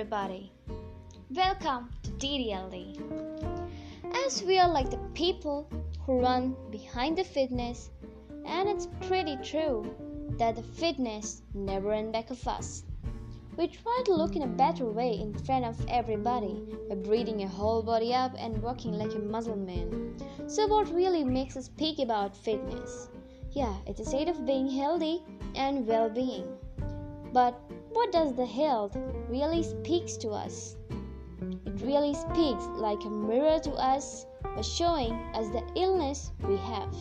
everybody. Welcome to DDLD. As we are like the people who run behind the fitness, and it's pretty true that the fitness never ends back of us. We try to look in a better way in front of everybody by breathing a whole body up and walking like a muscle man. So, what really makes us speak about fitness? Yeah, it's a state of being healthy and well being. But what does the health really speaks to us? It really speaks like a mirror to us by showing us the illness we have.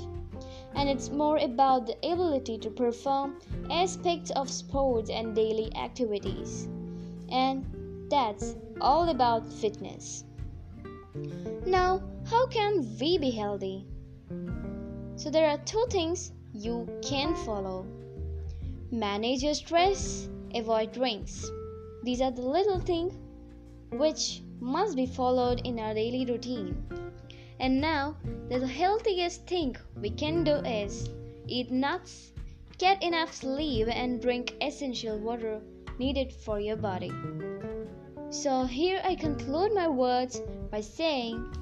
And it's more about the ability to perform aspects of sports and daily activities. And that's all about fitness. Now, how can we be healthy? So, there are two things you can follow manage your stress avoid drinks. These are the little things which must be followed in our daily routine. And now, the healthiest thing we can do is eat nuts, get enough sleep, and drink essential water needed for your body. So, here I conclude my words by saying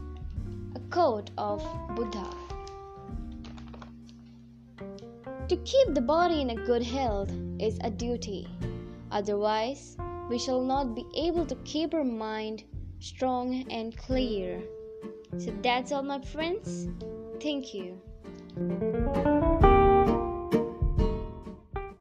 a quote of Buddha. To keep the body in a good health is a duty. Otherwise, we shall not be able to keep our mind strong and clear. So that's all, my friends. Thank you.